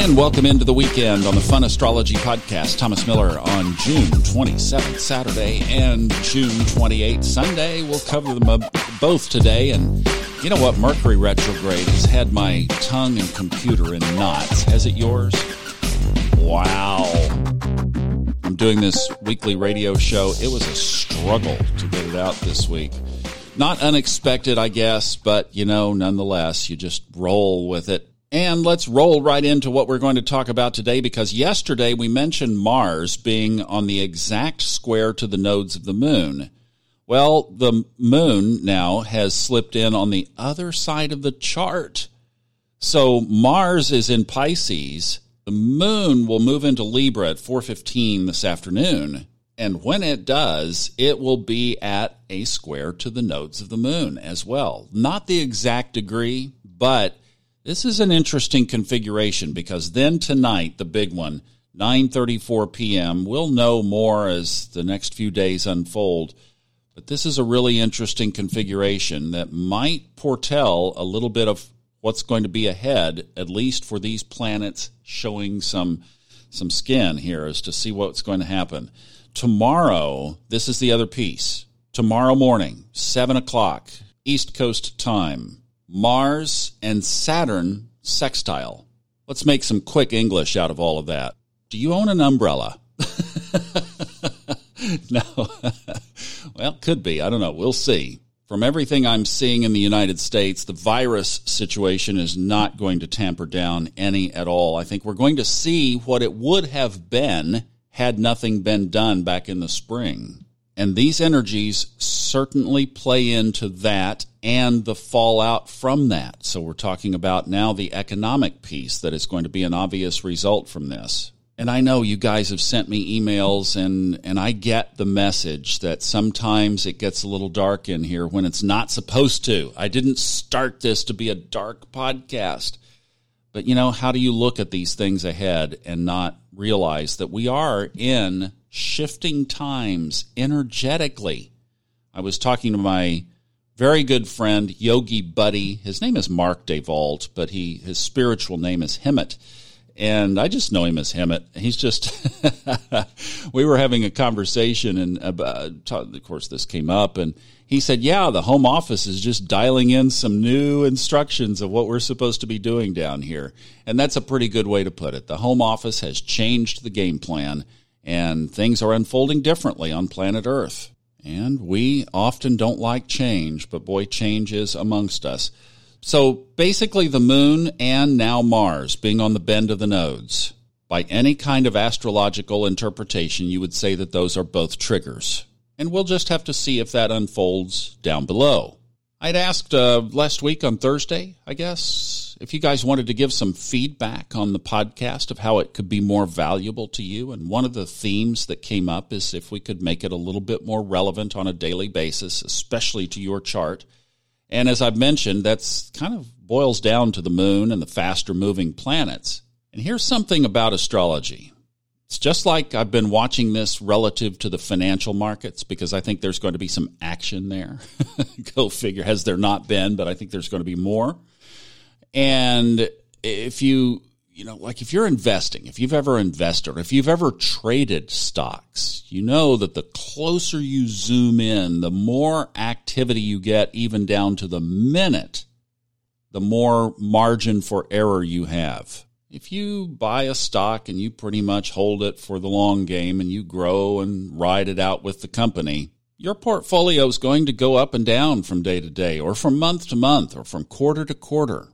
And welcome into the weekend on the Fun Astrology Podcast. Thomas Miller on June 27th, Saturday, and June 28th, Sunday. We'll cover them both today. And you know what? Mercury retrograde has had my tongue and computer in knots. Has it yours? Wow. I'm doing this weekly radio show. It was a struggle to get it out this week. Not unexpected, I guess, but you know, nonetheless, you just roll with it and let's roll right into what we're going to talk about today because yesterday we mentioned Mars being on the exact square to the nodes of the moon. Well, the moon now has slipped in on the other side of the chart. So Mars is in Pisces. The moon will move into Libra at 4:15 this afternoon. And when it does, it will be at a square to the nodes of the moon as well. Not the exact degree, but this is an interesting configuration because then tonight, the big one, 9:34 p.m. We'll know more as the next few days unfold. But this is a really interesting configuration that might foretell a little bit of what's going to be ahead, at least for these planets showing some some skin here as to see what's going to happen. Tomorrow, this is the other piece. Tomorrow morning, seven o'clock, East Coast time. Mars and Saturn sextile. Let's make some quick English out of all of that. Do you own an umbrella? no. well, could be. I don't know. We'll see. From everything I'm seeing in the United States, the virus situation is not going to tamper down any at all. I think we're going to see what it would have been had nothing been done back in the spring. And these energies certainly play into that and the fallout from that. So we're talking about now the economic piece that is going to be an obvious result from this. And I know you guys have sent me emails and, and I get the message that sometimes it gets a little dark in here when it's not supposed to. I didn't start this to be a dark podcast. But you know, how do you look at these things ahead and not realize that we are in shifting times energetically? I was talking to my very good friend, Yogi Buddy. His name is Mark DeVault, but he his spiritual name is Hemet. And I just know him as Hemet. He's just, we were having a conversation, and uh, about, uh, of course, this came up, and he said, Yeah, the home office is just dialing in some new instructions of what we're supposed to be doing down here. And that's a pretty good way to put it. The home office has changed the game plan, and things are unfolding differently on planet Earth. And we often don't like change, but boy, change is amongst us. So basically, the moon and now Mars being on the bend of the nodes. By any kind of astrological interpretation, you would say that those are both triggers. And we'll just have to see if that unfolds down below. I'd asked uh, last week on Thursday, I guess, if you guys wanted to give some feedback on the podcast of how it could be more valuable to you. And one of the themes that came up is if we could make it a little bit more relevant on a daily basis, especially to your chart. And as I've mentioned, that's kind of boils down to the moon and the faster moving planets. And here's something about astrology. It's just like I've been watching this relative to the financial markets because I think there's going to be some action there. Go figure. Has there not been, but I think there's going to be more. And if you, you know, like if you're investing, if you've ever invested, if you've ever traded stocks, you know that the closer you zoom in, the more activity you get, even down to the minute, the more margin for error you have. If you buy a stock and you pretty much hold it for the long game and you grow and ride it out with the company, your portfolio is going to go up and down from day to day or from month to month or from quarter to quarter.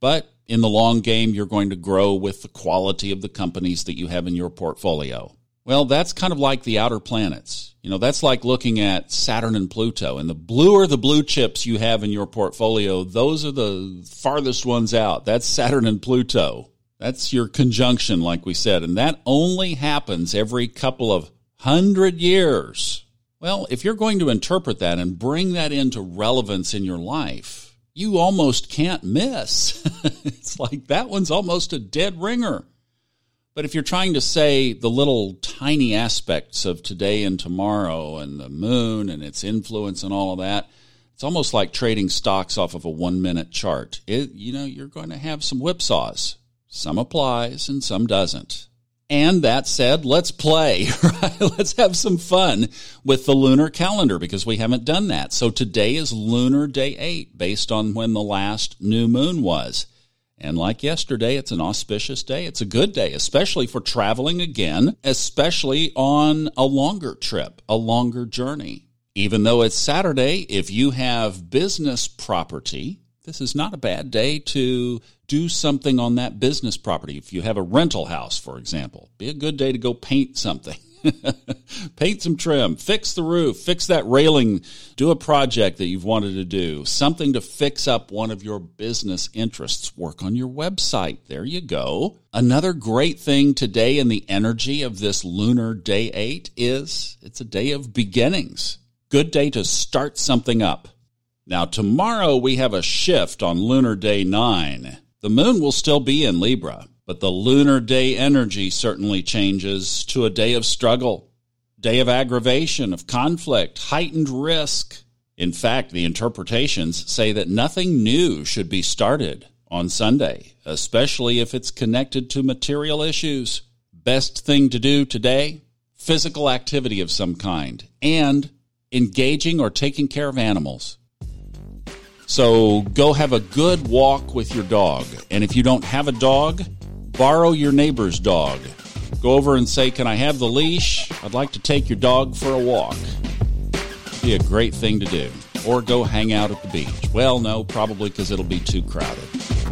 But in the long game, you're going to grow with the quality of the companies that you have in your portfolio. Well, that's kind of like the outer planets. You know, that's like looking at Saturn and Pluto. And the bluer the blue chips you have in your portfolio, those are the farthest ones out. That's Saturn and Pluto. That's your conjunction, like we said. And that only happens every couple of hundred years. Well, if you're going to interpret that and bring that into relevance in your life, you almost can't miss. it's like that one's almost a dead ringer. But if you're trying to say the little tiny aspects of today and tomorrow and the moon and its influence and all of that, it's almost like trading stocks off of a one minute chart. It, you know, you're going to have some whipsaws. Some applies and some doesn't. And that said, let's play, right? Let's have some fun with the lunar calendar because we haven't done that. So today is lunar day eight based on when the last new moon was. And like yesterday, it's an auspicious day. It's a good day, especially for traveling again, especially on a longer trip, a longer journey. Even though it's Saturday, if you have business property, this is not a bad day to do something on that business property. If you have a rental house, for example, be a good day to go paint something. paint some trim, fix the roof, fix that railing, do a project that you've wanted to do, something to fix up one of your business interests, work on your website. There you go. Another great thing today in the energy of this lunar day eight is it's a day of beginnings. Good day to start something up. Now, tomorrow we have a shift on lunar day nine. The moon will still be in Libra, but the lunar day energy certainly changes to a day of struggle, day of aggravation, of conflict, heightened risk. In fact, the interpretations say that nothing new should be started on Sunday, especially if it's connected to material issues. Best thing to do today? Physical activity of some kind and engaging or taking care of animals. So go have a good walk with your dog. And if you don't have a dog, borrow your neighbor's dog. Go over and say, Can I have the leash? I'd like to take your dog for a walk. Be a great thing to do. Or go hang out at the beach. Well, no, probably because it'll be too crowded.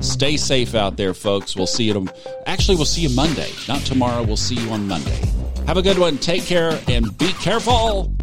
Stay safe out there, folks. We'll see you. Actually, we'll see you Monday. Not tomorrow. We'll see you on Monday. Have a good one. Take care and be careful.